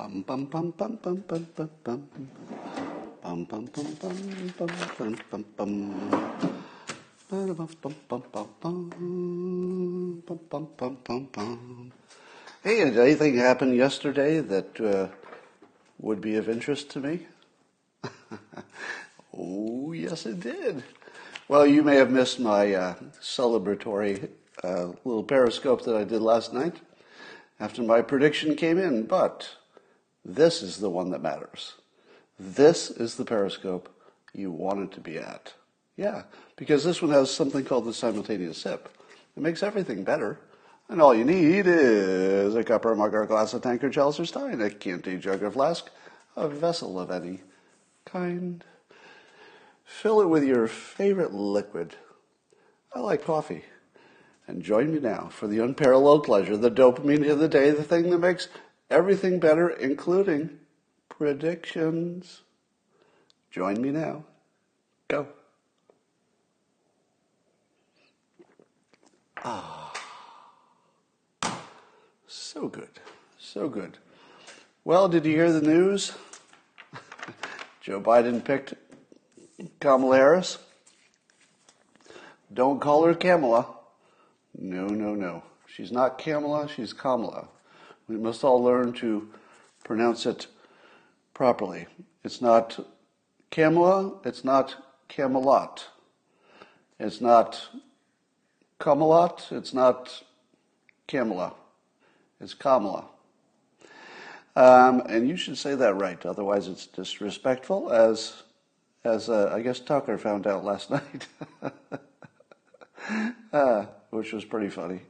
Bum bum bum bum bum bum bum bum. Bum bum bum bum bum bum bum bum. Bum bum bum. Hey, did anything happen yesterday that uh, would be of interest to me? oh, yes, it did. Well, you may have missed my uh, celebratory uh, little periscope that I did last night after my prediction came in, but this is the one that matters. This is the periscope you wanted to be at. Yeah, because this one has something called the simultaneous sip. It makes everything better. And all you need is a cup or mug or glass, of tankard, chalice or stein, a canty, jug or flask, a vessel of any kind. Fill it with your favorite liquid. I like coffee. And join me now for the unparalleled pleasure, the dopamine of the day, the thing that makes everything better, including predictions. Join me now. Go. Ah. So good. So good. Well, did you hear the news? Joe Biden picked Kamala Harris. Don't call her Kamala. No, no, no. She's not Kamala, she's Kamala. We must all learn to pronounce it properly. It's not Kamala, it's not Camelot. It's not Camelot, it's not Kamala. It's Kamala. Um, and you should say that right, otherwise it's disrespectful, as as uh, I guess Tucker found out last night, uh, which was pretty funny.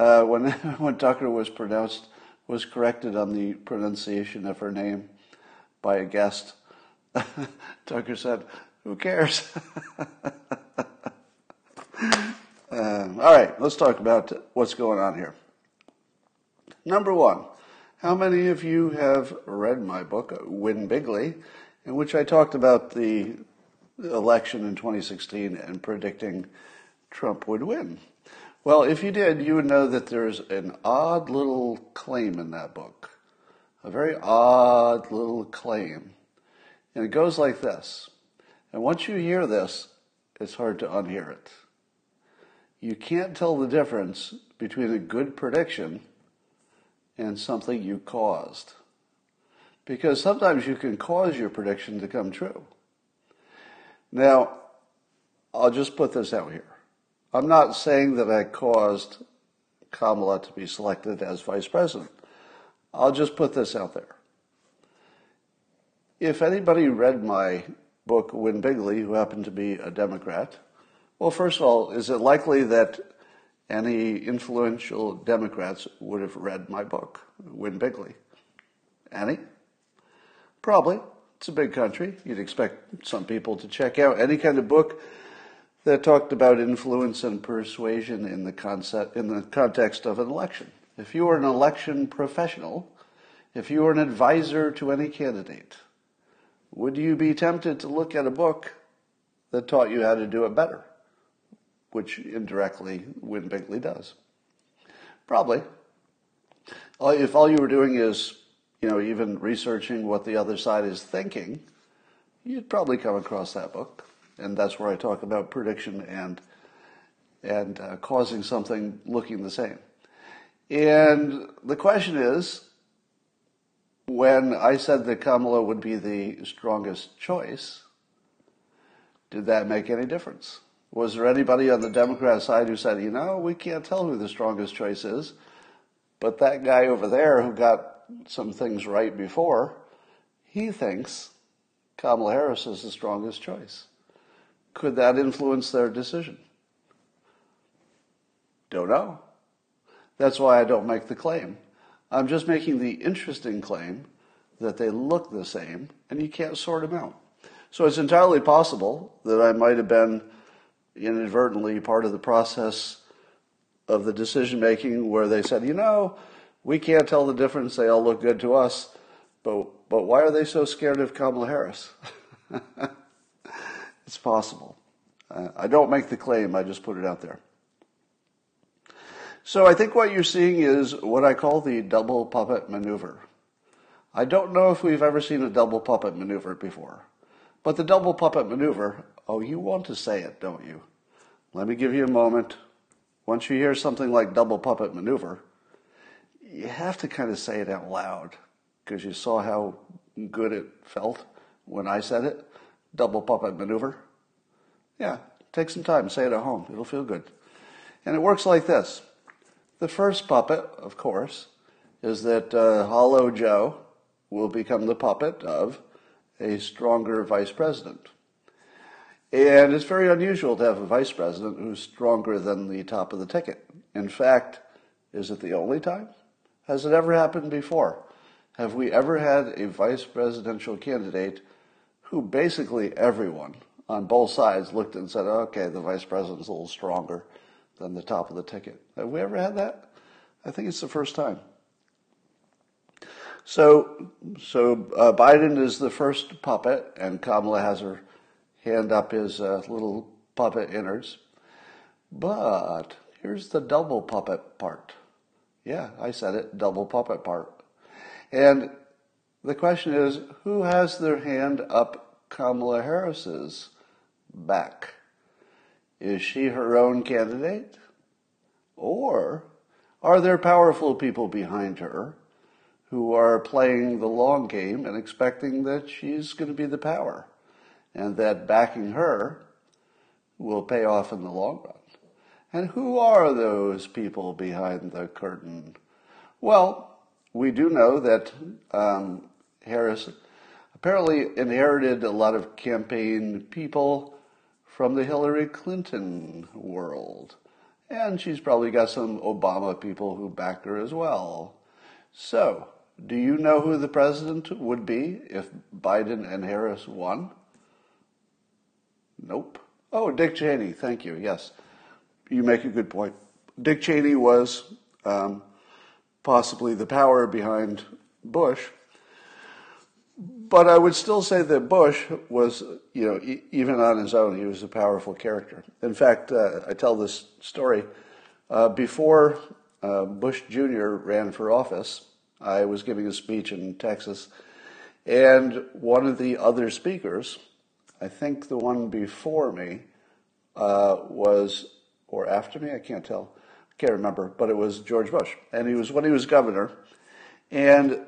Uh, when when Tucker was pronounced was corrected on the pronunciation of her name by a guest, Tucker said, "Who cares?" Um, all right, let's talk about what's going on here. Number one, how many of you have read my book, Win Bigly, in which I talked about the election in 2016 and predicting Trump would win? Well, if you did, you would know that there's an odd little claim in that book. A very odd little claim. And it goes like this. And once you hear this, it's hard to unhear it. You can't tell the difference between a good prediction and something you caused. Because sometimes you can cause your prediction to come true. Now, I'll just put this out here. I'm not saying that I caused Kamala to be selected as vice president. I'll just put this out there. If anybody read my book, Win Bigly, who happened to be a Democrat, well, first of all, is it likely that any influential Democrats would have read my book, Win Bigly? Any? Probably. It's a big country. You'd expect some people to check out any kind of book that talked about influence and persuasion in the concept in the context of an election. If you were an election professional, if you were an advisor to any candidate, would you be tempted to look at a book that taught you how to do it better? Which indirectly Win Bigly does. Probably. If all you were doing is, you know, even researching what the other side is thinking, you'd probably come across that book and that's where I talk about prediction and and uh, causing something looking the same. And the question is, when I said that Kamala would be the strongest choice, did that make any difference? Was there anybody on the Democrat side who said, you know, we can't tell who the strongest choice is, but that guy over there who got some things right before, he thinks Kamala Harris is the strongest choice. Could that influence their decision? Don't know. That's why I don't make the claim. I'm just making the interesting claim that they look the same and you can't sort them out. So it's entirely possible that I might have been inadvertently part of the process of the decision making where they said, you know, we can't tell the difference. They all look good to us. But, but why are they so scared of Kamala Harris? It's possible. I don't make the claim, I just put it out there. So I think what you're seeing is what I call the double puppet maneuver. I don't know if we've ever seen a double puppet maneuver before. But the double puppet maneuver, oh, you want to say it, don't you? Let me give you a moment. Once you hear something like double puppet maneuver, you have to kind of say it out loud because you saw how good it felt when I said it. Double puppet maneuver. Yeah, take some time, say it at home. It'll feel good. And it works like this. The first puppet, of course, is that uh, Hollow Joe will become the puppet of a stronger vice president. And it's very unusual to have a vice president who's stronger than the top of the ticket. In fact, is it the only time? Has it ever happened before? Have we ever had a vice presidential candidate who basically everyone on both sides looked and said, okay, the vice president's a little stronger than the top of the ticket? Have we ever had that? I think it's the first time. So, so uh, Biden is the first puppet, and Kamala has her hand up his uh, little puppet innards. But here's the double puppet part. Yeah, I said it, double puppet part. And the question is, who has their hand up Kamala Harris's back? Is she her own candidate? Or are there powerful people behind her who are playing the long game and expecting that she's going to be the power and that backing her will pay off in the long run. And who are those people behind the curtain? Well, we do know that um, Harris apparently inherited a lot of campaign people from the Hillary Clinton world. And she's probably got some Obama people who back her as well. So, do you know who the president would be if Biden and Harris won? Nope. Oh, Dick Cheney. Thank you. Yes. You make a good point. Dick Cheney was um, possibly the power behind Bush. But I would still say that Bush was, you know, e- even on his own, he was a powerful character. In fact, uh, I tell this story. Uh, before uh, Bush Jr. ran for office, I was giving a speech in Texas, and one of the other speakers, I think the one before me, uh, was, or after me, I can't tell, I can't remember, but it was George Bush. And he was when he was governor. And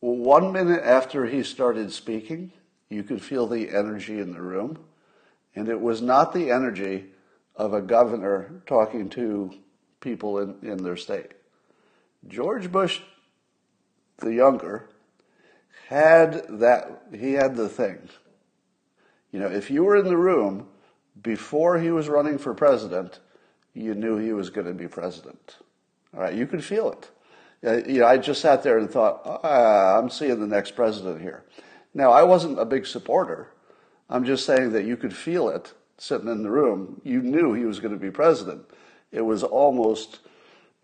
one minute after he started speaking, you could feel the energy in the room. And it was not the energy of a governor talking to people in, in their state. George Bush the younger, had that, he had the thing. You know, if you were in the room before he was running for president, you knew he was going to be president. All right, you could feel it. Uh, you know, I just sat there and thought, ah, I'm seeing the next president here. Now, I wasn't a big supporter. I'm just saying that you could feel it sitting in the room. You knew he was going to be president. It was almost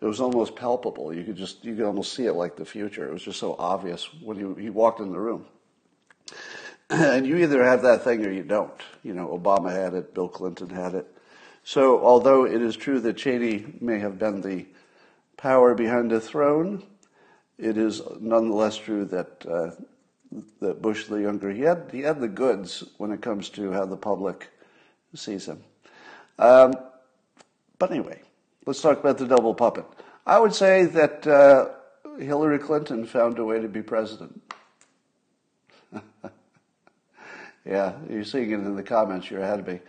it was almost palpable. You could just you could almost see it like the future. It was just so obvious when he, he walked in the room. And you either have that thing or you don't. You know, Obama had it, Bill Clinton had it. So although it is true that Cheney may have been the power behind the throne, it is nonetheless true that uh, that Bush the younger he had he had the goods when it comes to how the public sees him. Um, but anyway, Let's talk about the double puppet. I would say that uh, Hillary Clinton found a way to be president. yeah, you're seeing it in the comments. You're ahead of me.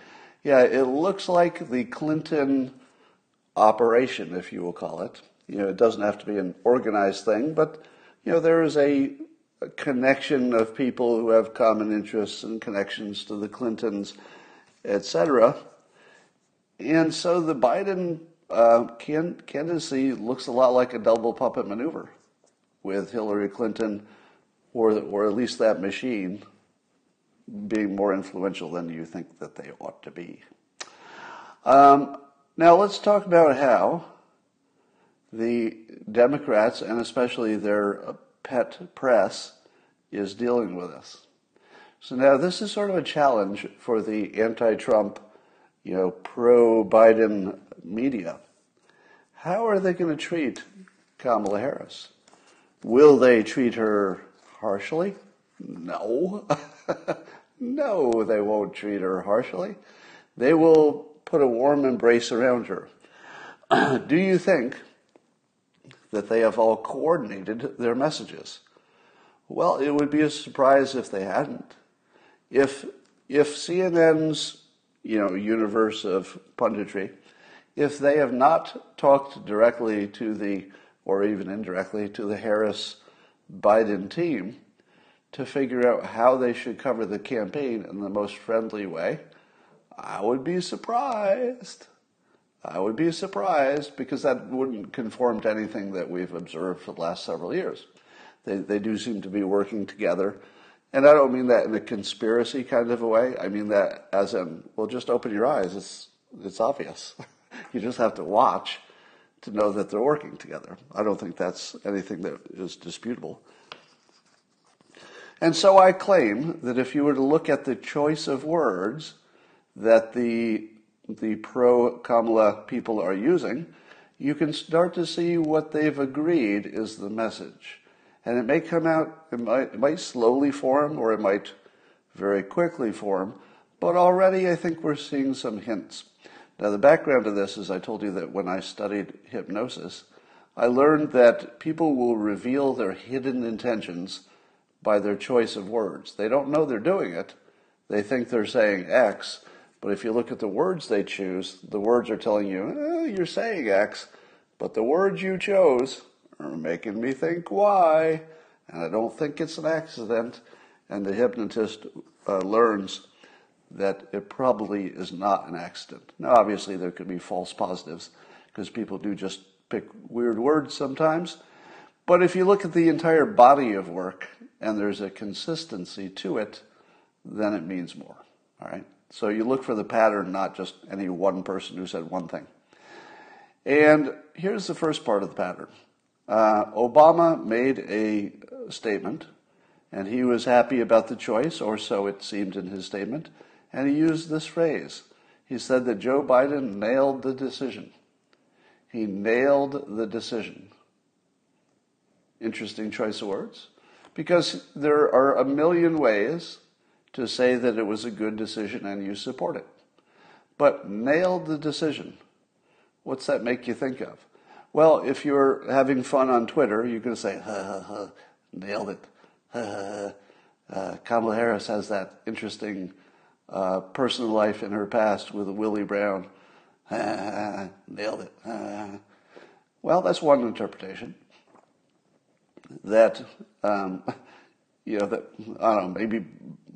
Yeah, it looks like the Clinton operation, if you will call it. You know, it doesn't have to be an organized thing, but you know, there is a, a connection of people who have common interests and connections to the Clintons, etc. And so the Biden uh, candidacy looks a lot like a double puppet maneuver with Hillary Clinton, or, or at least that machine, being more influential than you think that they ought to be. Um, now let's talk about how the Democrats, and especially their pet press, is dealing with us. So now this is sort of a challenge for the anti-Trump, you know, pro-Biden media. How are they going to treat Kamala Harris? Will they treat her harshly? No. no, they won't treat her harshly. They will put a warm embrace around her. Do you think that they have all coordinated their messages? Well, it would be a surprise if they hadn't. If if CNN's you know universe of punditry, if they have not talked directly to the or even indirectly to the Harris Biden team to figure out how they should cover the campaign in the most friendly way, I would be surprised. I would be surprised because that wouldn't conform to anything that we've observed for the last several years. They, they do seem to be working together. And I don't mean that in a conspiracy kind of a way. I mean that as in, well, just open your eyes. It's, it's obvious. you just have to watch to know that they're working together. I don't think that's anything that is disputable. And so I claim that if you were to look at the choice of words that the, the pro Kamala people are using, you can start to see what they've agreed is the message. And it may come out, it might, it might slowly form or it might very quickly form, but already I think we're seeing some hints. Now, the background to this is I told you that when I studied hypnosis, I learned that people will reveal their hidden intentions by their choice of words. They don't know they're doing it, they think they're saying X, but if you look at the words they choose, the words are telling you, eh, you're saying X, but the words you chose are making me think Y, and I don't think it's an accident. And the hypnotist uh, learns that it probably is not an accident. Now, obviously, there could be false positives because people do just pick weird words sometimes. But if you look at the entire body of work and there's a consistency to it, then it means more. All right? So you look for the pattern, not just any one person who said one thing. And here's the first part of the pattern uh, Obama made a statement, and he was happy about the choice, or so it seemed in his statement, and he used this phrase. He said that Joe Biden nailed the decision. He nailed the decision. Interesting choice of words. Because there are a million ways to say that it was a good decision and you support it. But nailed the decision. What's that make you think of? Well, if you're having fun on Twitter, you can say, ha, ha, ha, nailed it. Ha, ha, uh, Kamala Harris has that interesting uh, personal life in her past with Willie Brown. Ha, nailed it. Well, that's one interpretation. That, um, you know, that, I don't know, maybe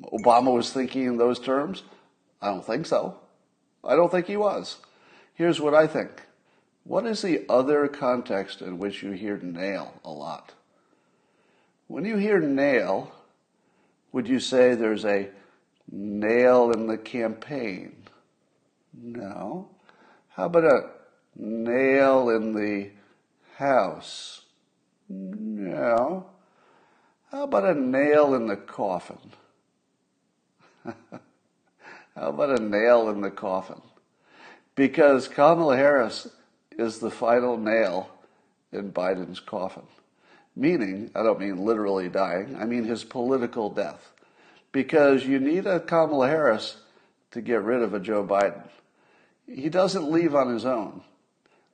Obama was thinking in those terms. I don't think so. I don't think he was. Here's what I think. What is the other context in which you hear nail a lot? When you hear nail, would you say there's a nail in the campaign? No. How about a nail in the house? No. How about a nail in the coffin? How about a nail in the coffin? Because Kamala Harris is the final nail in Biden's coffin. Meaning, I don't mean literally dying, I mean his political death. Because you need a Kamala Harris to get rid of a Joe Biden. He doesn't leave on his own.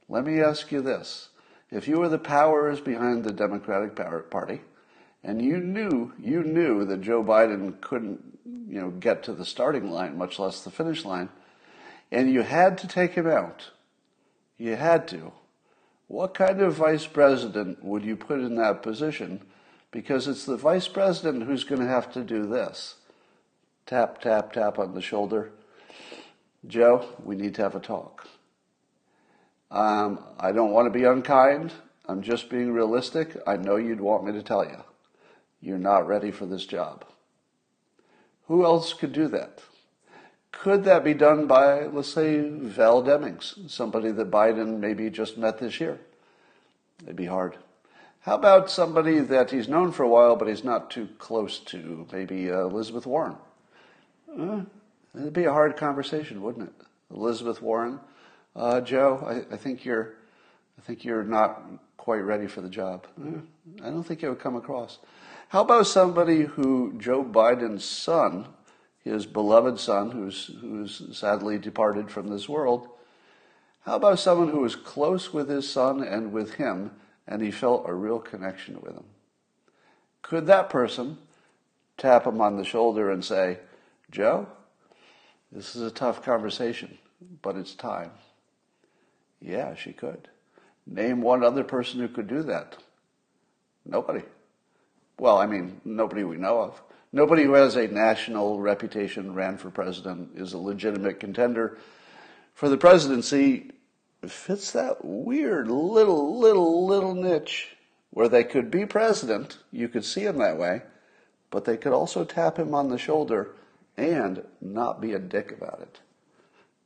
Let me ask you this. If you were the powers behind the Democratic Party, and you knew you knew that Joe Biden couldn't, you know, get to the starting line, much less the finish line, and you had to take him out, you had to. What kind of vice president would you put in that position? Because it's the vice president who's going to have to do this tap, tap, tap on the shoulder. Joe, we need to have a talk. Um, I don't want to be unkind. I'm just being realistic. I know you'd want me to tell you. You're not ready for this job. Who else could do that? Could that be done by, let's say, Val Demings, somebody that Biden maybe just met this year? It'd be hard. How about somebody that he's known for a while, but he's not too close to, maybe uh, Elizabeth Warren? Uh, it'd be a hard conversation, wouldn't it? Elizabeth Warren, uh, Joe, I, I, think you're, I think you're not quite ready for the job. I don't think it would come across. How about somebody who Joe Biden's son, his beloved son, who's, who's sadly departed from this world, how about someone who was close with his son and with him, and he felt a real connection with him? Could that person tap him on the shoulder and say, Joe, this is a tough conversation, but it's time? Yeah, she could. Name one other person who could do that. Nobody. Well, I mean, nobody we know of. Nobody who has a national reputation ran for president is a legitimate contender for the presidency fits that weird little, little, little niche where they could be president. You could see him that way, but they could also tap him on the shoulder and not be a dick about it.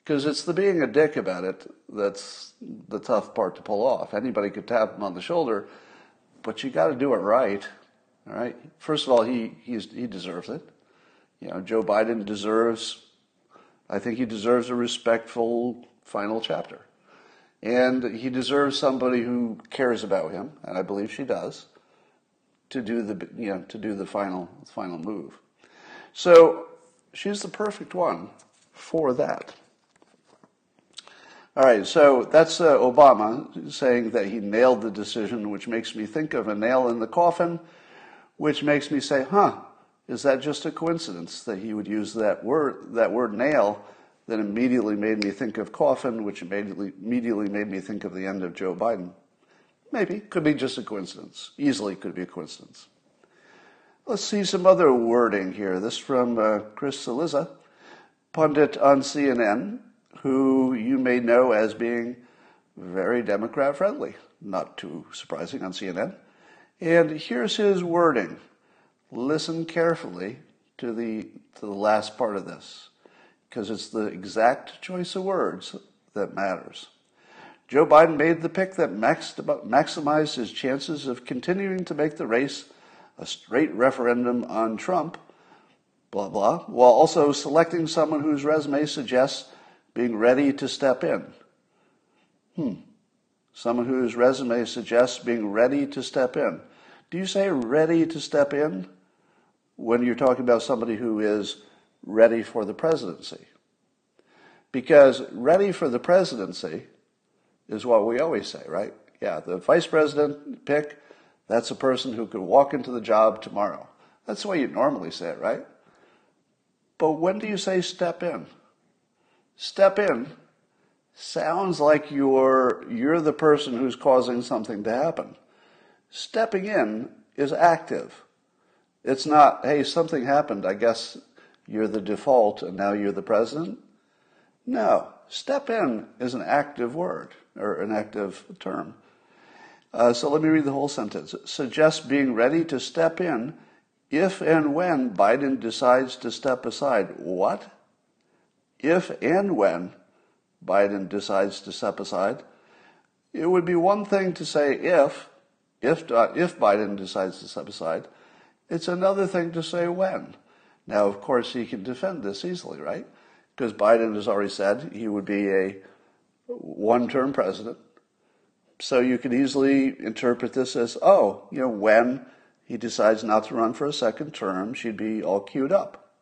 Because it's the being a dick about it that's the tough part to pull off. Anybody could tap him on the shoulder, but you got to do it right. All right. First of all, he he's, he deserves it. You know, Joe Biden deserves. I think he deserves a respectful final chapter, and he deserves somebody who cares about him, and I believe she does, to do the you know to do the final final move. So she's the perfect one for that. All right, so that's uh, Obama saying that he nailed the decision, which makes me think of a nail in the coffin, which makes me say, huh, is that just a coincidence that he would use that word, that word nail, that immediately made me think of coffin, which immediately, immediately made me think of the end of Joe Biden? Maybe, could be just a coincidence. Easily could be a coincidence. Let's see some other wording here. This from uh, Chris Cillizza, pundit on CNN, who you may know as being very Democrat friendly. Not too surprising on CNN. And here's his wording. Listen carefully to the, to the last part of this, because it's the exact choice of words that matters. Joe Biden made the pick that maximized his chances of continuing to make the race a straight referendum on Trump, blah, blah, while also selecting someone whose resume suggests being ready to step in. Hmm. Someone whose resume suggests being ready to step in. Do you say ready to step in when you're talking about somebody who is ready for the presidency? Because ready for the presidency is what we always say, right? Yeah, the vice president pick, that's a person who could walk into the job tomorrow. That's the way you normally say it, right? But when do you say step in? Step in sounds like you're, you're the person who's causing something to happen. Stepping in is active. It's not, hey, something happened. I guess you're the default and now you're the president. No, step in is an active word or an active term. Uh, so let me read the whole sentence. It suggests being ready to step in if and when Biden decides to step aside. What? if and when Biden decides to step aside, it would be one thing to say if, if, uh, if Biden decides to step aside. It's another thing to say when. Now, of course, he can defend this easily, right? Because Biden has already said he would be a one term president. So you could easily interpret this as, oh, you know, when he decides not to run for a second term, she'd be all queued up.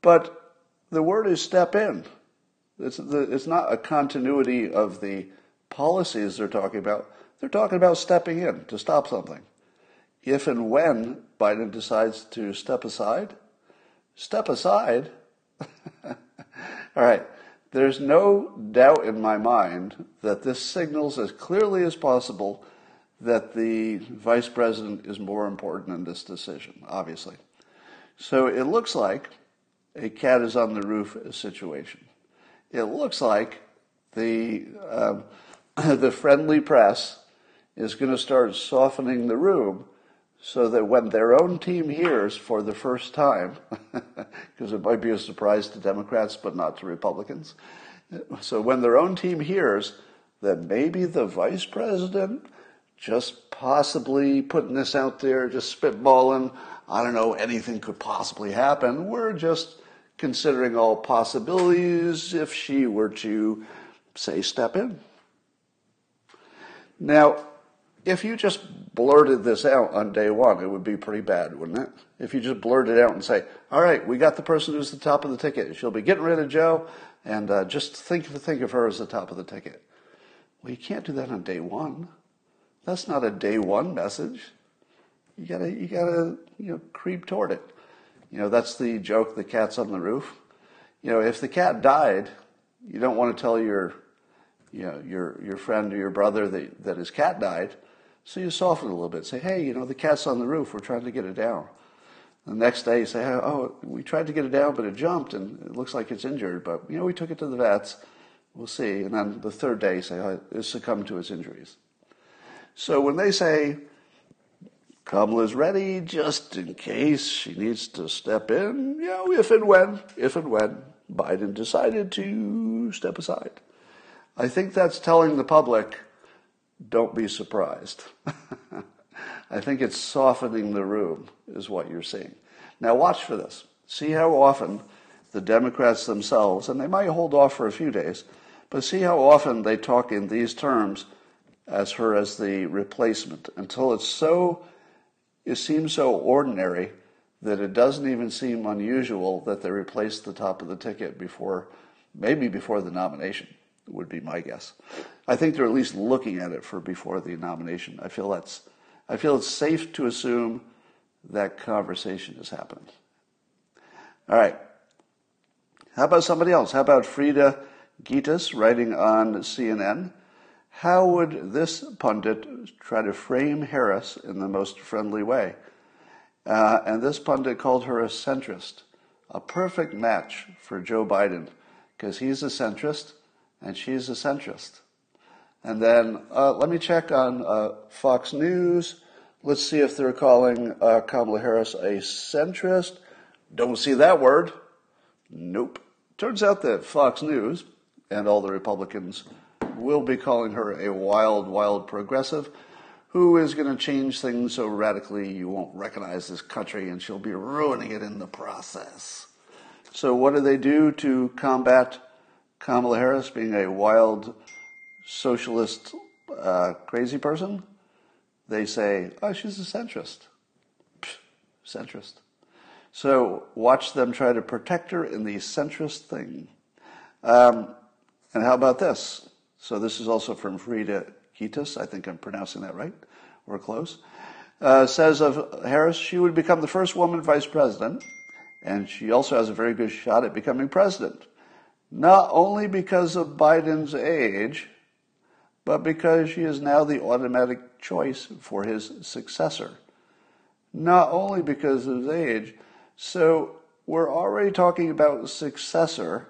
But the word is step in. It's, the, it's not a continuity of the policies they're talking about. They're talking about stepping in to stop something. If and when Biden decides to step aside, step aside. All right. There's no doubt in my mind that this signals as clearly as possible that the vice president is more important in this decision, obviously. So it looks like a cat is on the roof situation. It looks like the um, the friendly press is going to start softening the room so that when their own team hears for the first time, because it might be a surprise to Democrats but not to Republicans, so when their own team hears that maybe the vice president just possibly putting this out there, just spitballing, I don't know, anything could possibly happen. We're just considering all possibilities if she were to, say, step in. Now, if you just blurted this out on day one, it would be pretty bad, wouldn't it? If you just blurted out and say, all right, we got the person who's the top of the ticket. She'll be getting rid of Joe, and uh, just think, think of her as the top of the ticket. Well, you can't do that on day one. That's not a day one message. You gotta, you gotta, you know, creep toward it. You know, that's the joke, the cat's on the roof. You know, if the cat died, you don't want to tell your, you know, your, your friend or your brother that, that his cat died. So you soften a little bit. Say, hey, you know, the cat's on the roof. We're trying to get it down. The next day you say, oh, we tried to get it down, but it jumped and it looks like it's injured. But, you know, we took it to the vets. We'll see. And then the third day you say, oh, it succumbed to its injuries. So when they say, Kamala's ready just in case she needs to step in, you know, if and when, if and when Biden decided to step aside. I think that's telling the public, don't be surprised. I think it's softening the room, is what you're seeing. Now, watch for this. See how often the Democrats themselves, and they might hold off for a few days, but see how often they talk in these terms as her as the replacement until it's so it seems so ordinary that it doesn't even seem unusual that they replaced the top of the ticket before, maybe before the nomination, would be my guess. I think they're at least looking at it for before the nomination. I feel that's, I feel it's safe to assume that conversation has happened. All right. How about somebody else? How about Frida Ghitis writing on CNN? How would this pundit try to frame Harris in the most friendly way? Uh, and this pundit called her a centrist, a perfect match for Joe Biden, because he's a centrist and she's a centrist. And then uh, let me check on uh, Fox News. Let's see if they're calling uh, Kamala Harris a centrist. Don't see that word. Nope. Turns out that Fox News and all the Republicans will be calling her a wild, wild progressive who is going to change things so radically you won't recognize this country and she'll be ruining it in the process. So, what do they do to combat Kamala Harris being a wild socialist uh, crazy person? They say, oh, she's a centrist. Psh, centrist. So, watch them try to protect her in the centrist thing. Um, and how about this? So this is also from Frida Ghitis. I think I'm pronouncing that right, or close. Uh, says of Harris, she would become the first woman vice president, and she also has a very good shot at becoming president. Not only because of Biden's age, but because she is now the automatic choice for his successor. Not only because of his age, so we're already talking about successor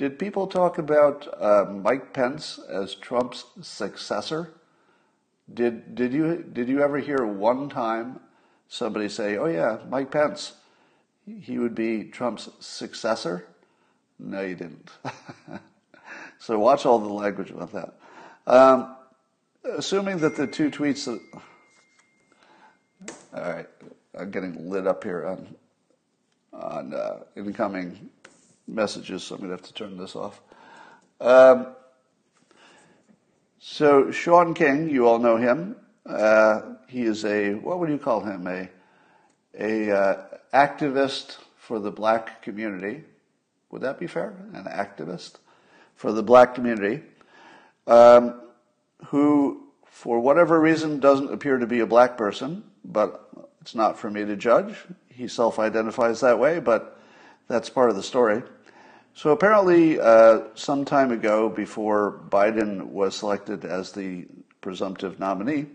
did people talk about uh, Mike Pence as Trump's successor? Did did you did you ever hear one time somebody say, "Oh yeah, Mike Pence, he would be Trump's successor"? No, you didn't. so watch all the language about that. Um, assuming that the two tweets that, all right, I'm getting lit up here on on uh, incoming messages, so I'm going to have to turn this off. Um, so Shaun King, you all know him. Uh, he is a what would you call him? A a uh, activist for the black community. Would that be fair? An activist for the black community, um, who, for whatever reason, doesn't appear to be a black person, but it's not for me to judge. He self-identifies that way, but that's part of the story. So apparently, uh, some time ago, before Biden was selected as the presumptive nominee,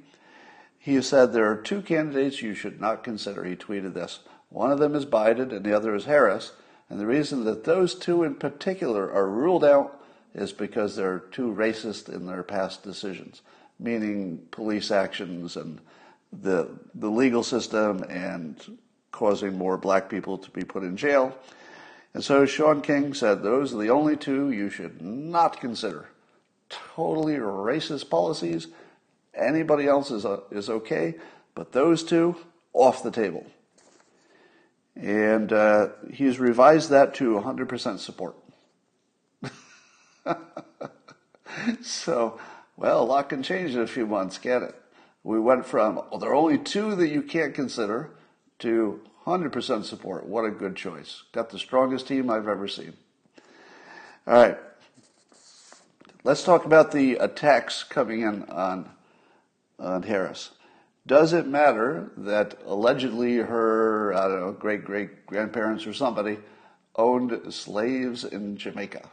he said there are two candidates you should not consider. He tweeted this. One of them is Biden and the other is Harris. And the reason that those two in particular are ruled out is because they're too racist in their past decisions, meaning police actions and the, the legal system and causing more black people to be put in jail. And so Shaun King said those are the only two you should not consider. Totally racist policies. Anybody else is, uh, is okay, but those two, off the table. And uh, he's revised that to 100% support. so Well, a lot can change in a few months, can it? We went from, well, there are only two that you can't consider, to 100% support. What a good choice. Got the strongest team I've ever seen. All right. Let's talk about the attacks coming in on, on Harris. Does it matter that allegedly her, I don't know, great great grandparents or somebody owned slaves in Jamaica?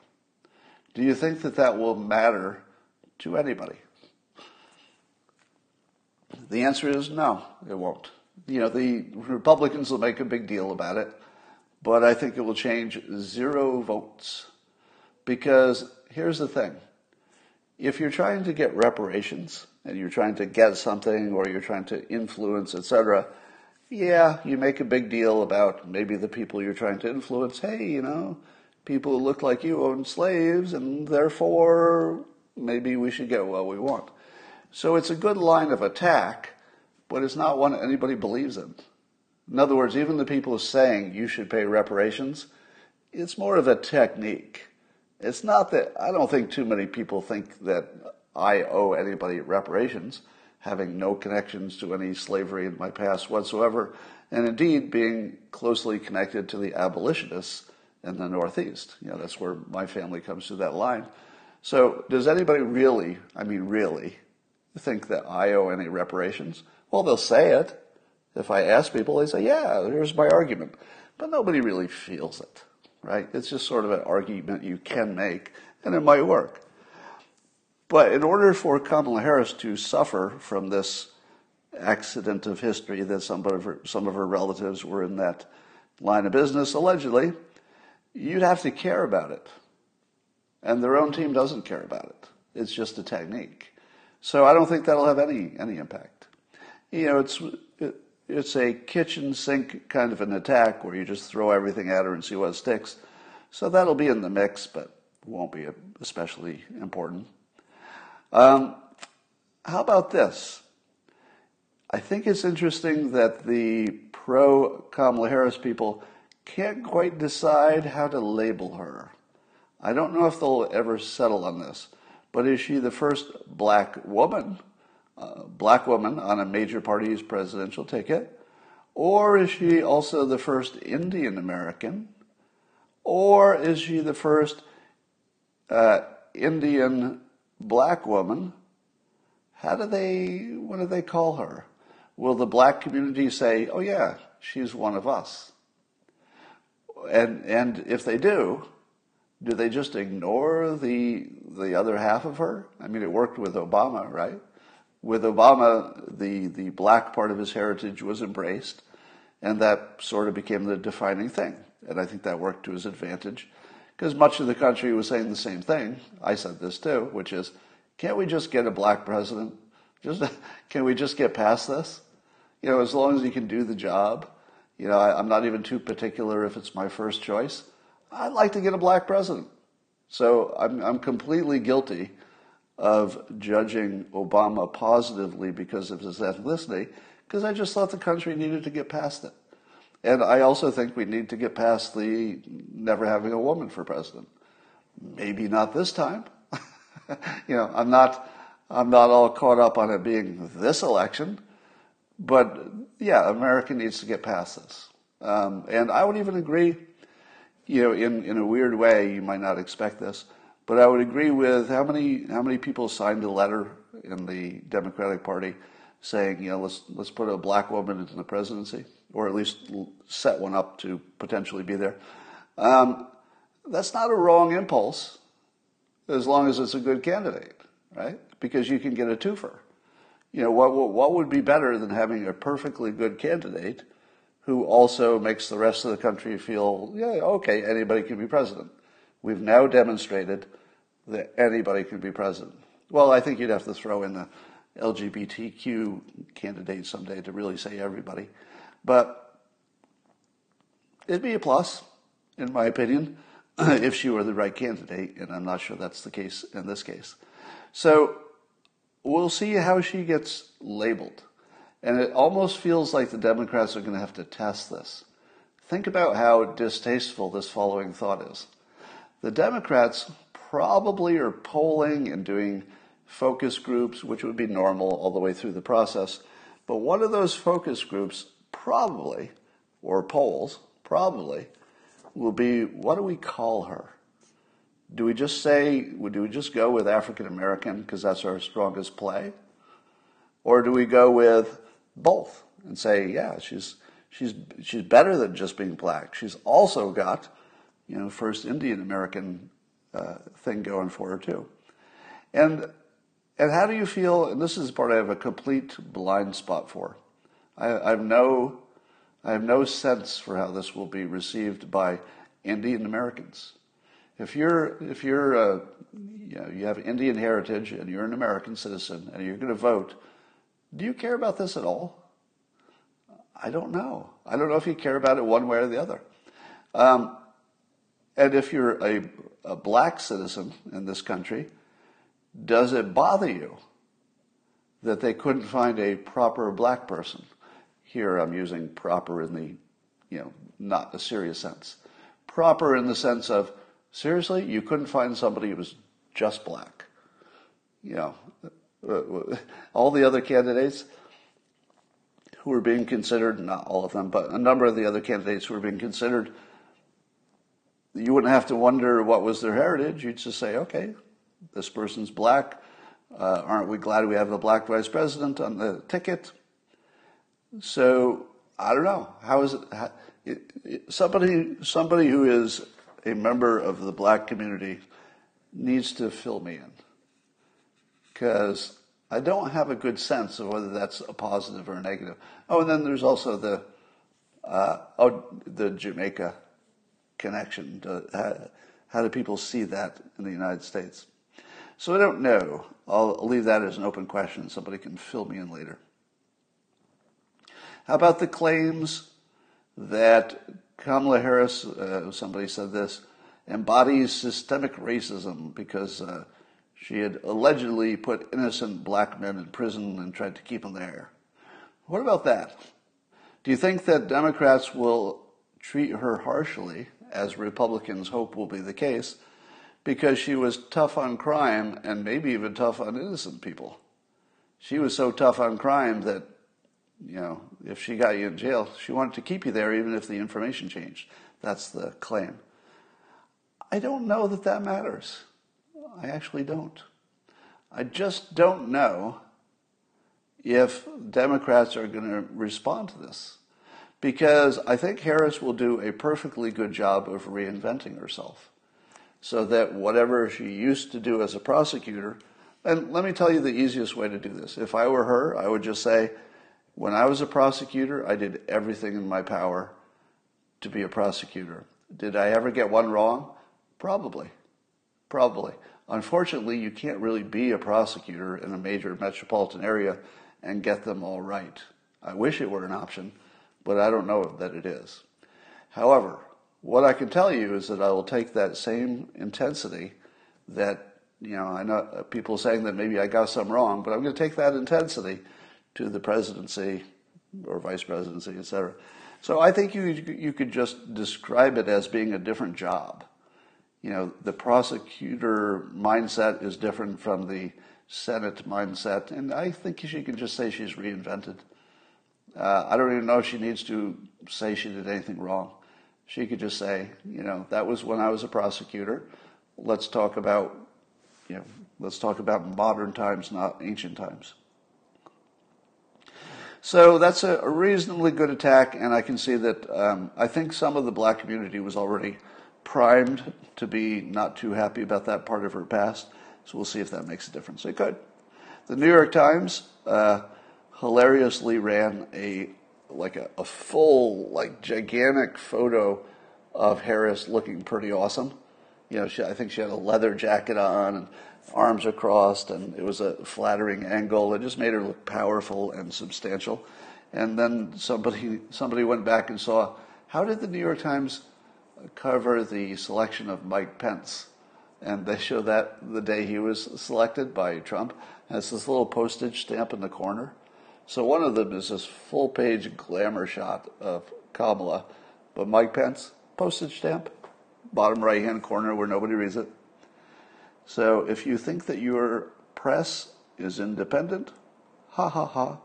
Do you think that that will matter to anybody? The answer is no, it won't. You know, the Republicans will make a big deal about it, but I think it will change zero votes. Because here's the thing if you're trying to get reparations and you're trying to get something or you're trying to influence, etc., yeah, you make a big deal about maybe the people you're trying to influence. Hey, you know, people who look like you own slaves, and therefore maybe we should get what we want. So it's a good line of attack, but it's not one anybody believes in. In other words, even the people saying you should pay reparations, it's more of a technique. It's not that I don't think too many people think that I owe anybody reparations, having no connections to any slavery in my past whatsoever, and indeed being closely connected to the abolitionists in the Northeast. You know, that's where my family comes through that line. So, does anybody really, I mean, really, think that I owe any reparations? Well, they'll say it. If I ask people, they say, yeah, here's my argument. But nobody really feels it, right? It's just sort of an argument you can make, and it might work. But in order for Kamala Harris to suffer from this accident of history that some of her, some of her relatives were in that line of business, allegedly, you'd have to care about it. And their own team doesn't care about it. It's just a technique. So I don't think that'll have any, any impact. You know, it's, it, it's a kitchen sink kind of an attack where you just throw everything at her and see what sticks. So that'll be in the mix, but won't be especially important. Um, how about this? I think it's interesting that the pro Kamala Harris people can't quite decide how to label her. I don't know if they'll ever settle on this. But is she the first black woman, uh, black woman on a major party's presidential ticket? Or is she also the first Indian American? Or is she the first uh, Indian black woman? How do they, what do they call her? Will the black community say, oh yeah, she's one of us? And, and if they do, do they just ignore the the other half of her? I mean, it worked with Obama, right? With Obama, the the black part of his heritage was embraced, and that sort of became the defining thing. And I think that worked to his advantage, because much of the country was saying the same thing. I said this too, which is, can't we just get a black president? Just can we just get past this? You know, as long as he can do the job. You know, I, I'm not even too particular if it's my first choice. I'd like to get a black president. So I'm, I'm completely guilty of judging Obama positively because of his ethnicity, because I just thought the country needed to get past it. And I also think we need to get past the never having a woman for president. Maybe not this time. you know, I'm not, I'm not all caught up on it being this election, but yeah, America needs to get past this. Um, and I would even agree you know, in, in a weird way, you might not expect this, but I would agree with how many how many people signed a letter in the Democratic Party saying, you know, let's let's put a black woman into the presidency, or at least set one up to potentially be there. Um, that's not a wrong impulse, as long as it's a good candidate, right? Because you can get a twofer. You know, what what would be better than having a perfectly good candidate who also makes the rest of the country feel, yeah, okay, anybody can be president. We've now demonstrated that anybody can be president. Well, I think you'd have to throw in the LGBTQ candidate someday to really say everybody. But it'd be a plus, in my opinion, if she were the right candidate, and I'm not sure that's the case in this case. So we'll see how she gets labeled. And it almost feels like the Democrats are going to have to test this. Think about how distasteful this following thought is. The Democrats probably are polling and doing focus groups, which would be normal all the way through the process. But one of those focus groups probably, or polls, probably, will be what do we call her? Do we just say, do we just go with African American because that's our strongest play? Or do we go with both and say, yeah, she's, she's, she's better than just being black. She's also got, you know, first Indian American uh, thing going for her too. And, and how do you feel, and this is the part I have a complete blind spot for. I, I have no, I have no sense for how this will be received by Indian Americans. If you're, if you're, uh, you, know, you have Indian heritage and you're an American citizen and you're going to vote, do you care about this at all? I don't know. I don't know if you care about it one way or the other. Um, and if you're a, a black citizen in this country, does it bother you that they couldn't find a proper black person? Here I'm using proper in the, you know, not a serious sense. Proper in the sense of, seriously, you couldn't find somebody who was just black. You know, uh, all the other candidates who were being considered, not all of them, but a number of the other candidates who were being considered, you wouldn't have to wonder what was their heritage. You'd just say, okay, this person's black. Uh, aren't we glad we have a black vice president on the ticket? So I don't know. How is it, how, it, it? Somebody, somebody who is a member of the black community needs to fill me in because I don't have a good sense of whether that's a positive or a negative. Oh, and then there's also the uh, oh, the Jamaica connection. To, how, how do people see that in the United States? So I don't know. I'll leave that as an open question. Somebody can fill me in later. How about the claims that Kamala Harris, uh, somebody said this, embodies systemic racism because uh, she had allegedly put innocent black men in prison and tried to keep them there. What about that? Do you think that Democrats will treat her harshly, as Republicans hope will be the case, because she was tough on crime and maybe even tough on innocent people? She was so tough on crime that you know, if she got you in jail, she wanted to keep you there even if the information changed. That's the claim. I don't know that that matters. I actually don't. I just don't know if Democrats are going to respond to this. Because I think Harris will do a perfectly good job of reinventing herself. So that whatever she used to do as a prosecutor, and let me tell you the easiest way to do this. If I were her, I would just say, when I was a prosecutor, I did everything in my power to be a prosecutor. Did I ever get one wrong? Probably. Probably. Unfortunately, you can't really be a prosecutor in a major metropolitan area and get them all right. I wish it were an option, but I don't know that it is. However, what I can tell you is that I will take that same intensity that, you know, I know uh, people saying that maybe I got some wrong, but I'm going to take that intensity to the presidency or vice presidency, et cetera. So I think you, you could just describe it as being a different job. You know, the prosecutor mindset is different from the Senate mindset, and I think she can just say she's reinvented. Uh, I don't even know if she needs to say she did anything wrong. She could just say, you know, that was when I was a prosecutor. Let's talk about, you know, let's talk about modern times, not ancient times. So that's a, reasonably good attack, and I can see that um, I think some of the black community was already primed to be not too happy about that part of her past. So we'll see if that makes a difference. It could. The New York Times uh, hilariously ran a like a, a full, like gigantic photo of Harris looking pretty awesome. You know, she, I think she had a leather jacket on and arms are crossed, and it was a flattering angle. It just made her look powerful and substantial. And then somebody somebody went back and saw how did the New York Times cover the selection of Mike Pence? And they show that the day he was selected by Trump has this little postage stamp in the corner. So one of them is this full page glamour shot of Kamala, but Mike Pence, postage stamp, bottom right hand corner where nobody reads it. So if you think that you're press is independent. Ha ha ha.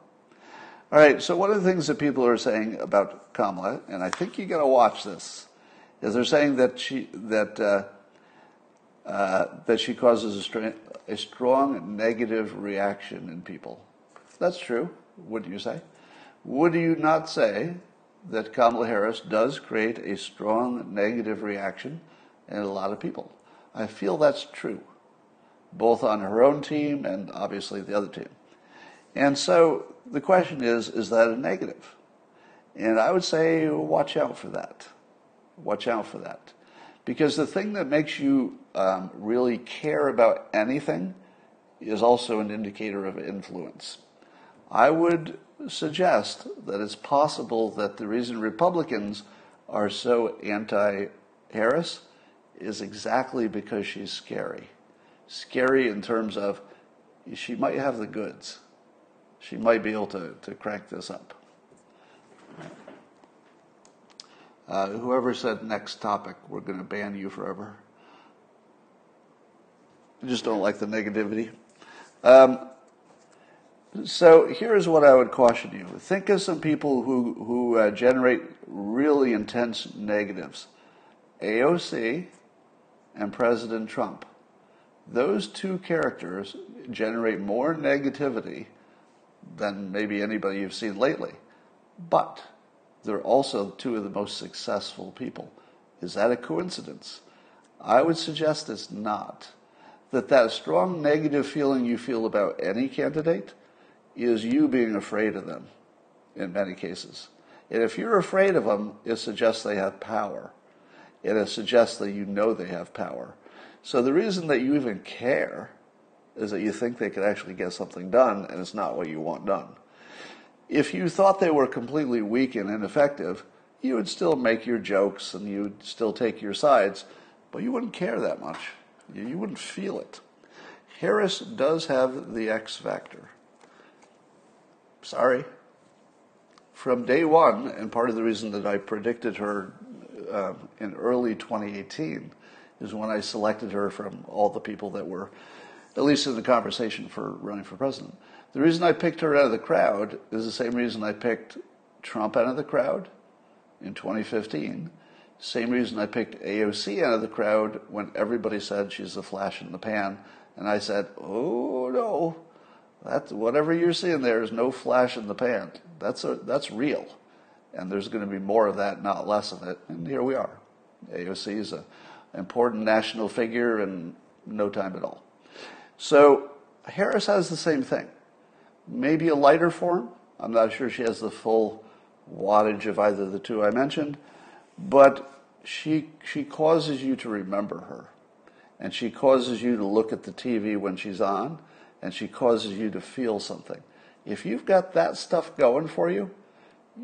All right, so one of the things that people are saying about Kamala, and I think you got to watch this, is they're saying that she that uh, uh, that she causes a, str- a strong negative reaction in people. That's true, wouldn't you say? Would you not say that Kamala Harris does create a strong negative reaction in a lot of people? I feel that's true, both on her own team and obviously the other team. And so the question is, is that a negative? And I would say, watch out for that. Watch out for that. Because the thing that makes you um, really care about anything is also an indicator of influence. I would suggest that it's possible that the reason Republicans are so anti Harris is exactly because she's scary. Scary in terms of she might have the goods she might be able to, to crank this up. Uh, whoever said next topic, we're going to ban you forever. I just don't like the negativity. Um, so here's what I would caution you: think of some people who who uh, generate really intense negatives. AOC and President Trump. Those two characters generate more negativity than maybe anybody you've seen lately. But they're also two of the most successful people. Is that a coincidence? I would suggest it's not. That that strong negative feeling you feel about any candidate is you being afraid of them in many cases. And if you're afraid of them, it suggests they have power. And it suggests that you know they have power. So the reason that you even care is that you think they could actually get something done and it's not what you want done. If you thought they were completely weak and ineffective, you would still make your jokes and you'd still take your sides, but you wouldn't care that much. You wouldn't feel it. Harris does have the X factor. Sorry. From day one, and part of the reason that I predicted her uh, in early 2018 is when I selected her from all the people that were at least in the conversation for running for president. The reason I picked her out of the crowd is the same reason I picked Trump out of the crowd in 2015. Same reason I picked AOC out of the crowd when everybody said she's a flash in the pan. And I said, oh no, that, whatever you're seeing there is no flash in the pan. That's, a, that's real. And there's going to be more of that, not less of it. And here we are. AOC is an important national figure in no time at all. So Harris has the same thing. Maybe a lighter form. I'm not sure she has the full wattage of either of the two I mentioned, but she she causes you to remember her. And she causes you to look at the TV when she's on, and she causes you to feel something. If you've got that stuff going for you,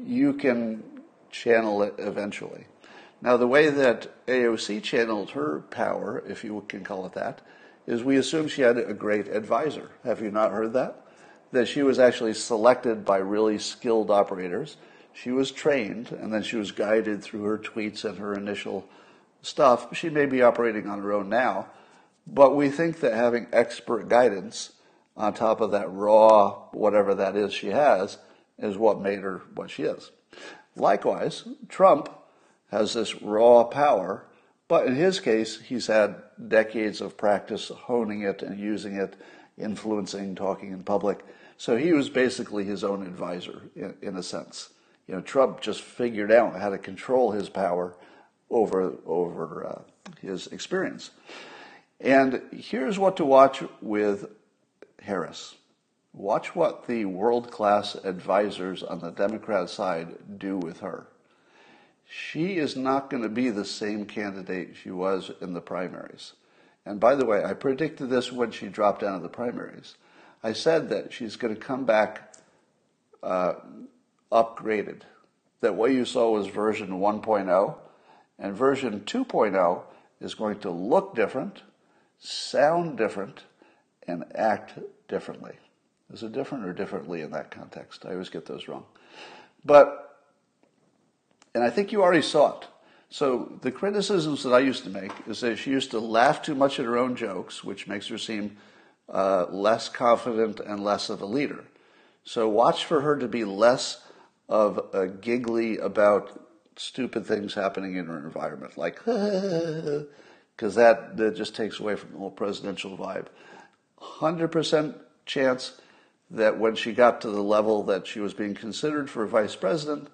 you can channel it eventually. Now, the way that AOC channeled her power, if you can call it that, is we assume she had a great advisor. Have you not heard that? That she was actually selected by really skilled operators. She was trained and then she was guided through her tweets and her initial stuff. She may be operating on her own now, but we think that having expert guidance on top of that raw, whatever that is she has, is what made her what she is. Likewise, Trump has this raw power but in his case, he's had decades of practice honing it and using it, influencing, talking in public. So he was basically his own advisor in, in a sense. You know, Trump just figured out how to control his power over over uh, his experience. And here's what to watch with Harris. Watch what the world class advisors on the Democrat side do with her she is not going to be the same candidate she was in the primaries. And by the way, I predicted this when she dropped out of the primaries. I said that she's going to come back uh, upgraded. That what you saw was version 1.0, and version 2.0 is going to look different, sound different, and act differently. Is it different or differently in that context? I always get those wrong. But and I think you already saw it. So the criticisms that I used to make is that she used to laugh too much at her own jokes, which makes her seem uh, less confident and less of a leader. So watch for her to be less of a giggly about stupid things happening in her environment, like, because that, that just takes away from the whole presidential vibe. 100% chance that when she got to the level that she was being considered for vice president,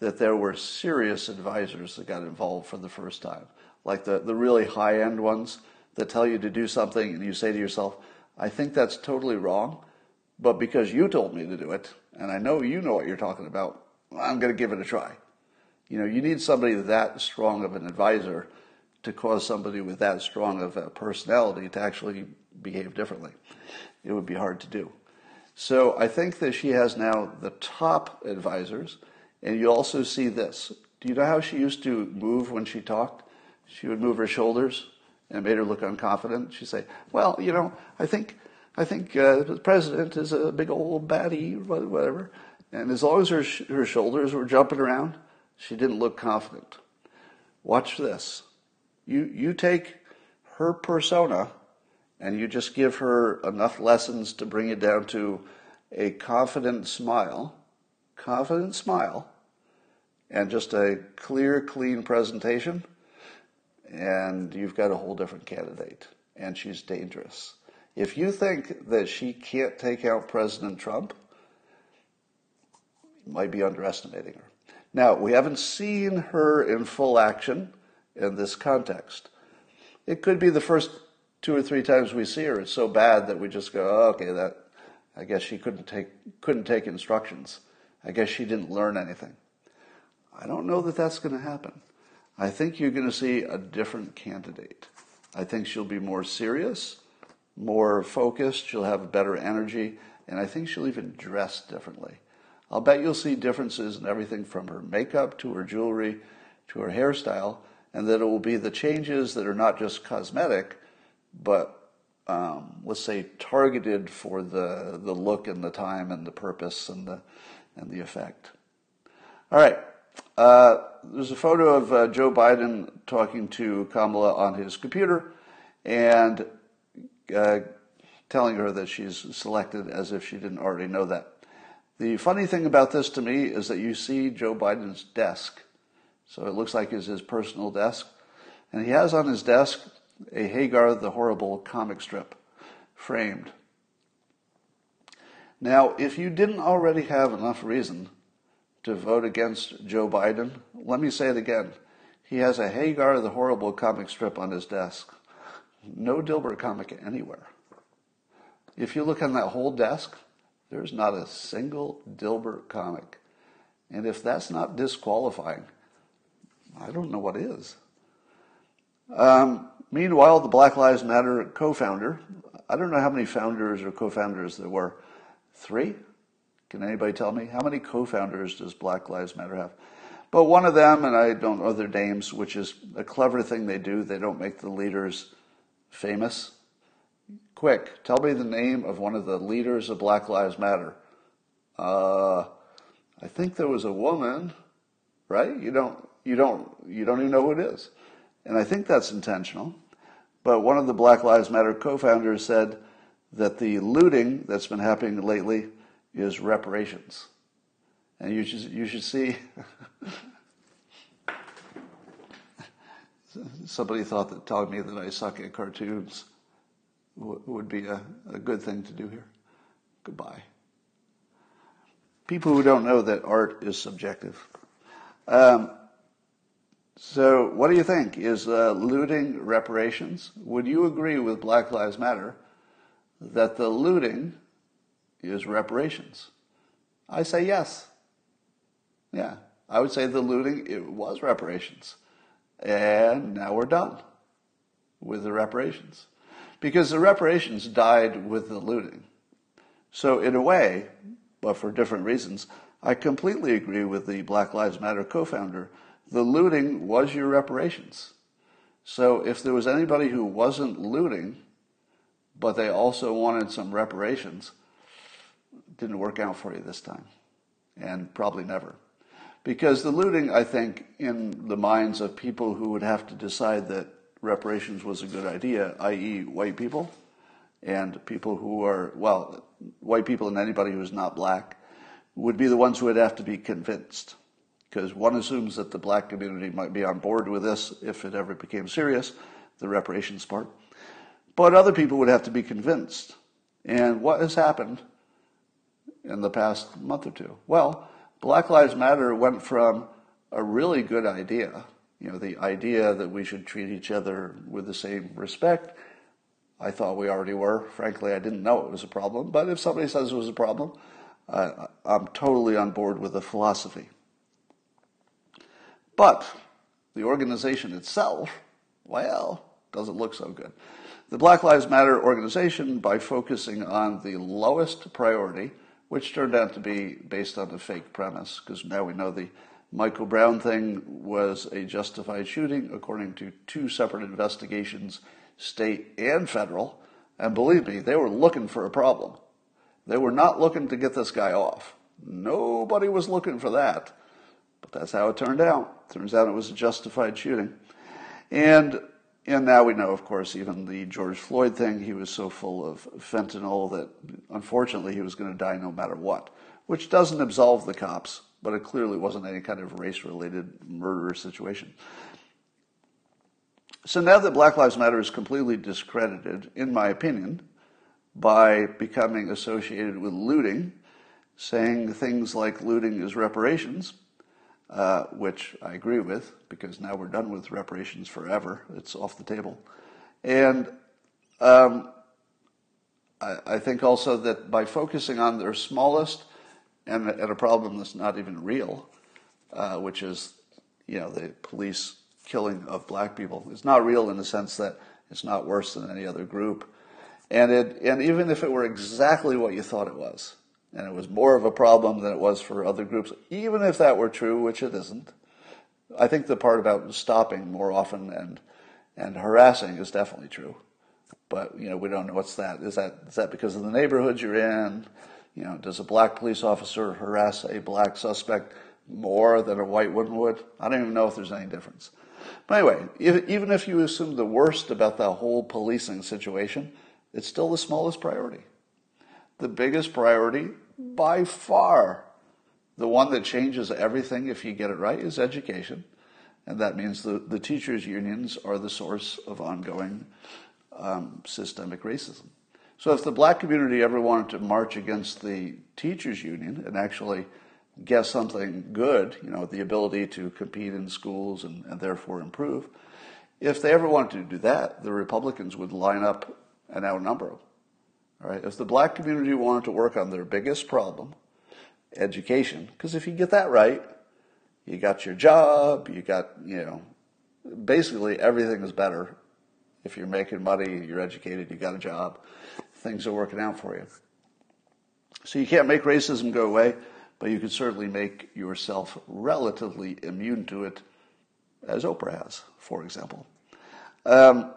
that there were serious advisors that got involved for the first time, like the, the really high end ones that tell you to do something and you say to yourself, I think that's totally wrong, but because you told me to do it, and I know you know what you're talking about, I'm going to give it a try. You know, you need somebody that strong of an advisor to cause somebody with that strong of a personality to actually behave differently. It would be hard to do. So I think that she has now the top advisors, and you also see this. Do you know how she used to move when she talked? She would move her shoulders and made her look unconfident. She'd say, "Well, you know, I think, I think uh, the president is a big old baddie, whatever." And as long as her her shoulders were jumping around, she didn't look confident. Watch this. You you take her persona and you just give her enough lessons to bring it down to a confident smile, confident smile, and just a clear, clean presentation, and you've got a whole different candidate. And she's dangerous. If you think that she can't take out President Trump, you might be underestimating her. Now, we haven't seen her in full action in this context. It could be the first two or three times we see her, it's so bad that we just go, oh, okay, that I guess she couldn't take couldn't take instructions. I guess she didn't learn anything. I don't know that that's going to happen. I think you're going to see a different candidate. I think she'll be more serious, more focused, she'll have better energy, and I think she'll even dress differently. I'll bet you'll see differences in everything from her makeup to her jewelry to her hairstyle, and that it will be the changes that are not just cosmetic, but um, let's say targeted for the the look and the time and the purpose and the and the effect. All right. Uh, there's a photo of uh, Joe Biden talking to Kamala on his computer and uh, telling her that she's selected as if she didn't already know that. The funny thing about this to me is that you see Joe Biden's desk. So it looks like it's his personal desk. And he has on his desk a Hagar the Horrible comic strip framed. Now, if you didn't already have enough reason to vote against Joe Biden, let me say it again. He has a Hagar the Horrible comic strip on his desk. No Dilbert comic anywhere. If you look on that whole desk, there's not a single Dilbert comic. And if that's not disqualifying, I don't know what is. Um, Meanwhile, the Black Lives Matter co founder, I don't know how many founders or co founders there were. Three? Can anybody tell me? How many co founders does Black Lives Matter have? But one of them, and I don't know their names, which is a clever thing they do, they don't make the leaders famous. Quick, tell me the name of one of the leaders of Black Lives Matter. Uh, I think there was a woman, right? You don't, you don't, you don't even know who it is. And I think that's intentional. But one of the Black Lives Matter co founders said that the looting that's been happening lately is reparations. And you should, you should see. Somebody thought that telling me that I suck at cartoons would be a, a good thing to do here. Goodbye. People who don't know that art is subjective. Um, so, what do you think? Is uh, looting reparations? Would you agree with Black Lives Matter that the looting is reparations? I say yes. Yeah, I would say the looting it was reparations, and now we're done with the reparations because the reparations died with the looting. So, in a way, but for different reasons, I completely agree with the Black Lives Matter co-founder the looting was your reparations. So if there was anybody who wasn't looting, but they also wanted some reparations, didn't work out for you this time, and probably never. Because the looting, I think, in the minds of people who would have to decide that reparations was a good idea, i.e., white people, and people who are, well, white people and anybody who's not black would be the ones who would have to be convinced. Because one assumes that the black community might be on board with this if it ever became serious, the reparations part. But other people would have to be convinced. And what has happened in the past month or two? Well, Black Lives Matter went from a really good idea, you know, the idea that we should treat each other with the same respect. I thought we already were. Frankly, I didn't know it was a problem. But if somebody says it was a problem, uh, I'm totally on board with the philosophy. But the organization itself, well, doesn't look so good. The Black Lives Matter organization, by focusing on the lowest priority, which turned out to be based on a fake premise, because now we know the Michael Brown thing was a justified shooting according to two separate investigations, state and federal. And believe me, they were looking for a problem. They were not looking to get this guy off. Nobody was looking for that. But that's how it turned out. Turns out it was a justified shooting. And and now we know, of course, even the George Floyd thing, he was so full of fentanyl that unfortunately he was going to die no matter what, which doesn't absolve the cops, but it clearly wasn't any kind of race related murder situation. So now that Black Lives Matter is completely discredited, in my opinion, by becoming associated with looting, saying things like looting is reparations, uh, which I agree with because now we're done with reparations forever. It's off the table. And um, I, I, think also that by focusing on their smallest and, and a problem that's not even real, uh, which is, you know, the police killing of black people, it's not real in the sense that it's not worse than any other group. And, it, and even if it were exactly what you thought it was, and it was more of a problem than it was for other groups, even if that were true, which it isn't. I think the part about stopping more often and and harassing is definitely true, but you know we don't know what's that. Is that is that because of the neighborhoods you're in? You know, does a black police officer harass a black suspect more than a white one would? I don't even know if there's any difference. But anyway, if, even if you assume the worst about the whole policing situation, it's still the smallest priority. The biggest priority by far the one that changes everything if you get it right is education. And that means the, the teachers' unions are the source of ongoing um, systemic racism. So if the black community ever wanted to march against the teachers' union and actually get something good, you know, the ability to compete in schools and, and therefore improve, if they ever wanted to do that, the Republicans would line up and outnumber them. All right, if the black community wanted to work on their biggest problem, education, because if you get that right, you got your job, you got, you know, basically everything is better. If you're making money, you're educated, you got a job, things are working out for you. So you can't make racism go away, but you can certainly make yourself relatively immune to it, as Oprah has, for example. Um,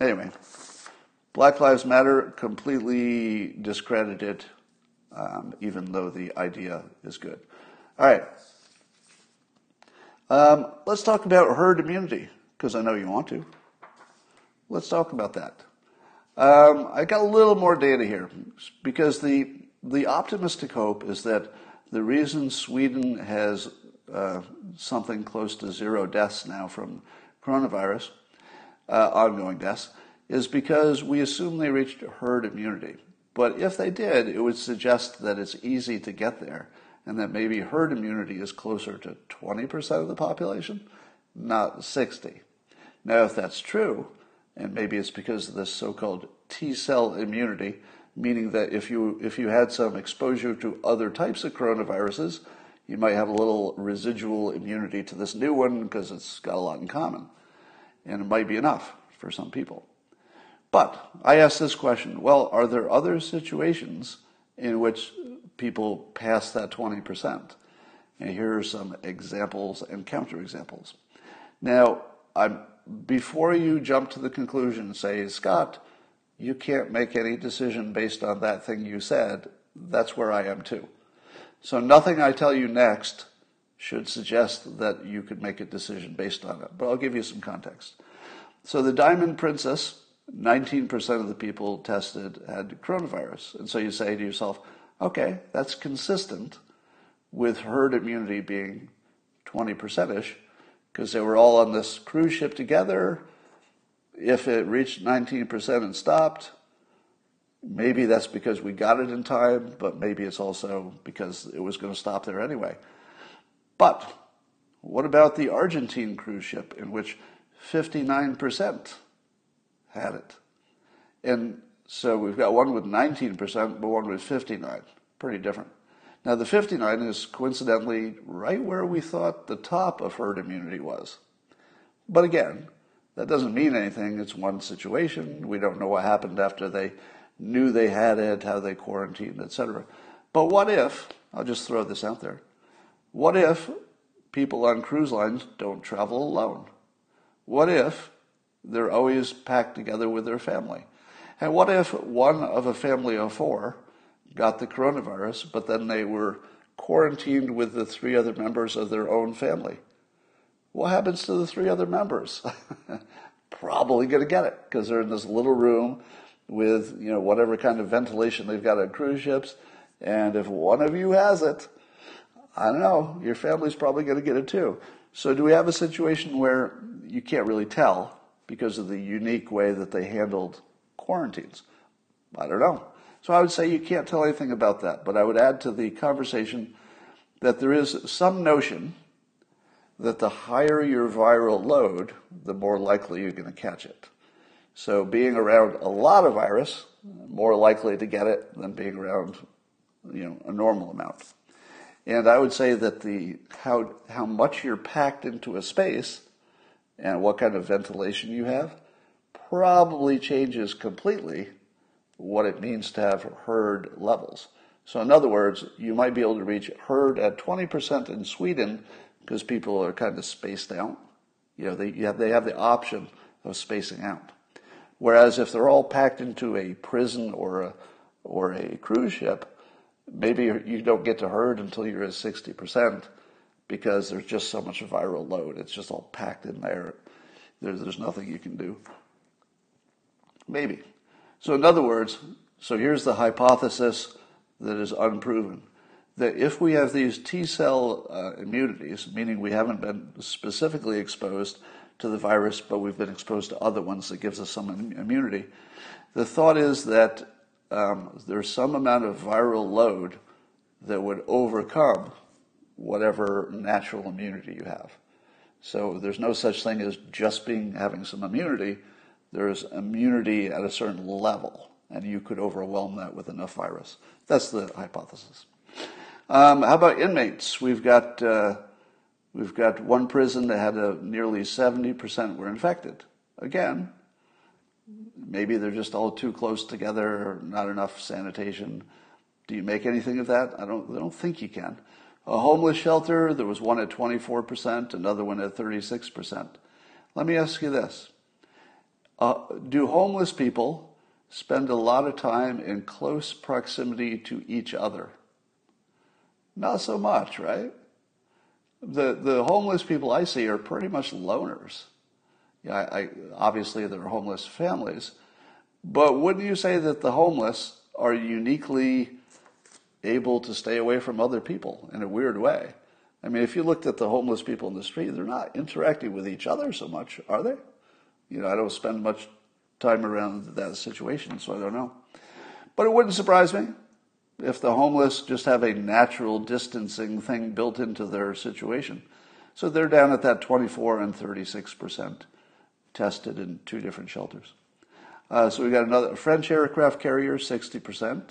anyway, Black Lives Matter completely discredited, um, even though the idea is good. All right. Um, let's talk about herd immunity, because I know you want to. Let's talk about that. Um, I got a little more data here, because the the optimistic hope is that the reason Sweden has uh, something close to zero deaths now from coronavirus, uh, ongoing deaths, is because we assume they reached herd immunity. But if they did, it would suggest that it's easy to get there and that maybe herd immunity is closer to 20% of the population, not 60. Now, if that's true, and maybe it's because of this so-called T cell immunity, meaning that if you if you had some exposure to other types of coronaviruses, you might have a little residual immunity to this new one because it's got a lot in common, and it might be enough for some people. But I ask this question well, are there other situations in which people pass that 20%? And here are some examples and counterexamples. Now, I'm, before you jump to the conclusion and say, Scott, you can't make any decision based on that thing you said, that's where I am too. So nothing I tell you next should suggest that you could make a decision based on it. But I'll give you some context. So the Diamond Princess 19% of the people tested had coronavirus. And so you say to yourself, okay, that's consistent with herd immunity being 20% ish, because they were all on this cruise ship together. If it reached 19% and stopped, maybe that's because we got it in time, but maybe it's also because it was going to stop there anyway. But what about the Argentine cruise ship in which 59% had it? And so we've got one with 19%, but one with 59. Pretty different. Now, the 59 is coincidentally right where we thought the top of herd immunity was. But again, that doesn't mean anything. It's one situation. We don't know what happened after they knew they had it, how they quarantined, etc. But what if, I'll just throw this out there, what if people on cruise lines don't travel alone? What if they're always packed together with their family? And what if one of a family of four got the coronavirus, but then they were quarantined with the three other members of their own family? What happens to the three other members? Probably going to get it because they're in this little room with you know whatever kind of ventilation they've got on cruise ships. And if one of you has it, I don't know, your family's probably going to get it too. So do we have a situation where you can't really tell because of the unique way that they handled quarantines? I don't know. So I would say you can't tell anything about that, but I would add to the conversation that there is some notion that the higher your viral load, the more likely you're going to catch it. So being around a lot of virus, more likely to get it than being around, you know, a normal amount. And I would say that the how how much you're packed into a space and what kind of ventilation you have probably changes completely what it means to have herd levels. So in other words, you might be able to reach herd at 20% in Sweden because people are kind of spaced out. You know, they have, they have the option of spacing out. Whereas if they're all packed into a prison or a, or a cruise ship, maybe you don't get to herd until you're at 60% because there's just so much viral load. It's just all packed in there. There's, there's nothing you can do. Maybe. So, in other words, so here's the hypothesis that is unproven that if we have these T cell uh, immunities, meaning we haven't been specifically exposed to the virus, but we've been exposed to other ones that gives us some immunity. The thought is that um, there's some amount of viral load that would overcome whatever natural immunity you have. So there's no such thing as just being having some immunity. There's immunity at a certain level, and you could overwhelm that with enough virus. That's the hypothesis. Um, how about inmates? We've got uh, We've got one prison that had a nearly 70% were infected. Again, maybe they're just all too close together, not enough sanitation. Do you make anything of that? I don't, I don't think you can. A homeless shelter, there was one at 24%, another one at 36%. Let me ask you this. Uh, do homeless people spend a lot of time in close proximity to each other? Not so much, right? the the homeless people I see are pretty much loners. Yeah, I, I, obviously there are homeless families, but wouldn't you say that the homeless are uniquely able to stay away from other people in a weird way? I mean, if you looked at the homeless people in the street, they're not interacting with each other so much, are they? You know, I don't spend much time around that situation, so I don't know. But it wouldn't surprise me if the homeless just have a natural distancing thing built into their situation. So they're down at that 24 and 36% tested in two different shelters. Uh, so we got another French aircraft carrier, 60%.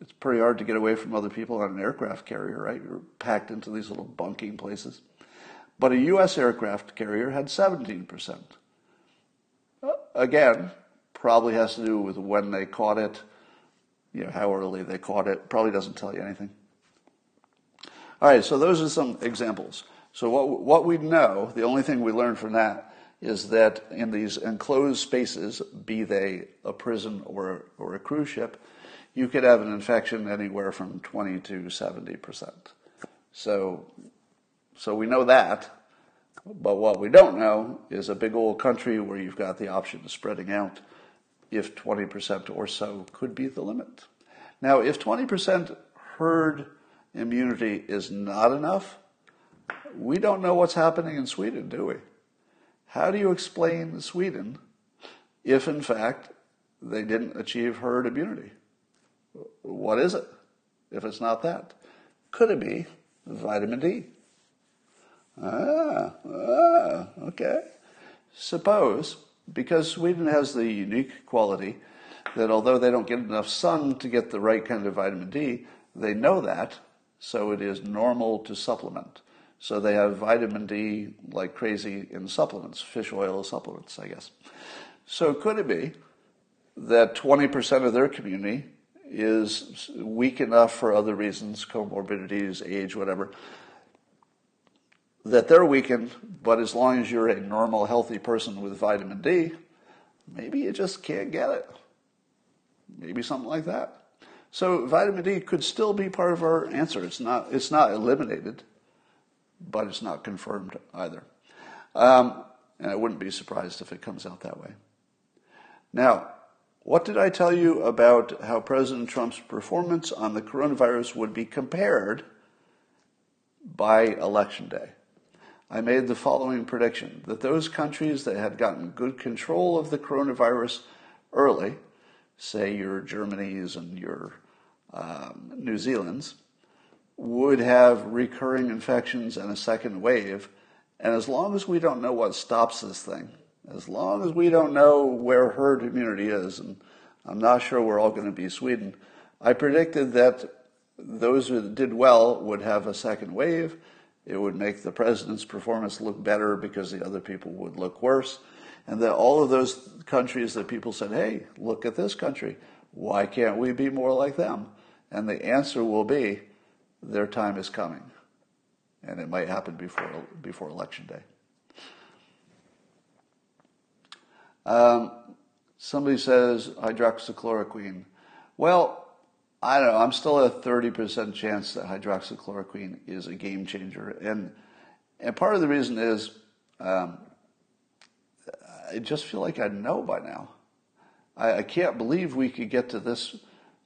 It's pretty hard to get away from other people on an aircraft carrier, right? You're packed into these little bunking places. But a U.S. aircraft carrier had 17%. Uh, again, probably has to do with when they caught it you know, how early they caught it. Probably doesn't tell you anything. All right, so those are some examples. So what, what we know, the only thing we learned from that is that in these enclosed spaces, be they a prison or, or a cruise ship, you could have an infection anywhere from 20 to 70%. So, so we know that, but what we don't know is a big old country where you've got the option of spreading out if 20% or so could be the limit. Now, if 20% herd immunity is not enough, we don't know what's happening in Sweden, do we? How do you explain Sweden if, in fact, they didn't achieve herd immunity? What is it if it's not that? Could it be vitamin D? Ah, ah, okay. Suppose, because Sweden has the unique quality that although they don't get enough sun to get the right kind of vitamin D, they know that, so it is normal to supplement. So they have vitamin D like crazy in supplements, fish oil supplements, I guess. So could it be that 20% of their community is weak enough for other reasons, comorbidities, age, whatever, that they're weakened, but as long as you're a normal, healthy person with vitamin D, maybe you just can't get it. Maybe something like that. So vitamin D could still be part of our answer. It's not, it's not eliminated, but it's not confirmed either. Um, and I wouldn't be surprised if it comes out that way. Now, what did I tell you about how President Trump's performance on the coronavirus would be compared by election day? I made the following prediction that those countries that had gotten good control of the coronavirus early, say your Germany's and your um, New Zealand's, would have recurring infections and a second wave. And as long as we don't know what stops this thing, as long as we don't know where herd immunity is, and I'm not sure we're all going to be Sweden, I predicted that those who did well would have a second wave it would make the president's performance look better because the other people would look worse. And that all of those countries that people said, hey, look at this country. Why can't we be more like them? And the answer will be their time is coming. And it might happen before, before election day. Um, somebody says hydroxychloroquine. Well, I don't know. I'm still at a 30% chance that hydroxychloroquine is a game changer. And, and part of the reason is um, I just feel like I know by now. I, I can't believe we could get to this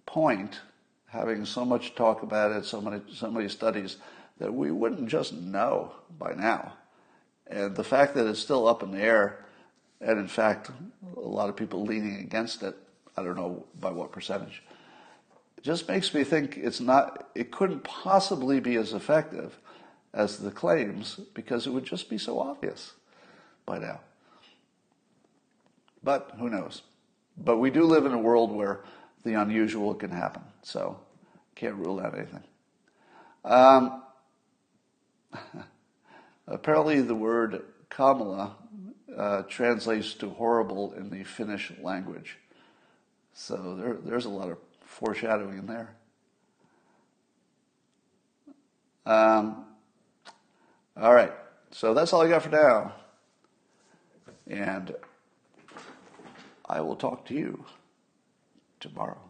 point, having so much talk about it, so many, so many studies, that we wouldn't just know by now. And the fact that it's still up in the air, and in fact, a lot of people leaning against it, I don't know by what percentage just makes me think it's not, it couldn't possibly be as effective as the claims because it would just be so obvious by now. But who knows? But we do live in a world where the unusual can happen, so can't rule out anything. Um, apparently, the word Kamala uh, translates to horrible in the Finnish language. So there, there's a lot of foreshadowing in there. Um, all right, so that's all I got for now. And I will talk to you tomorrow.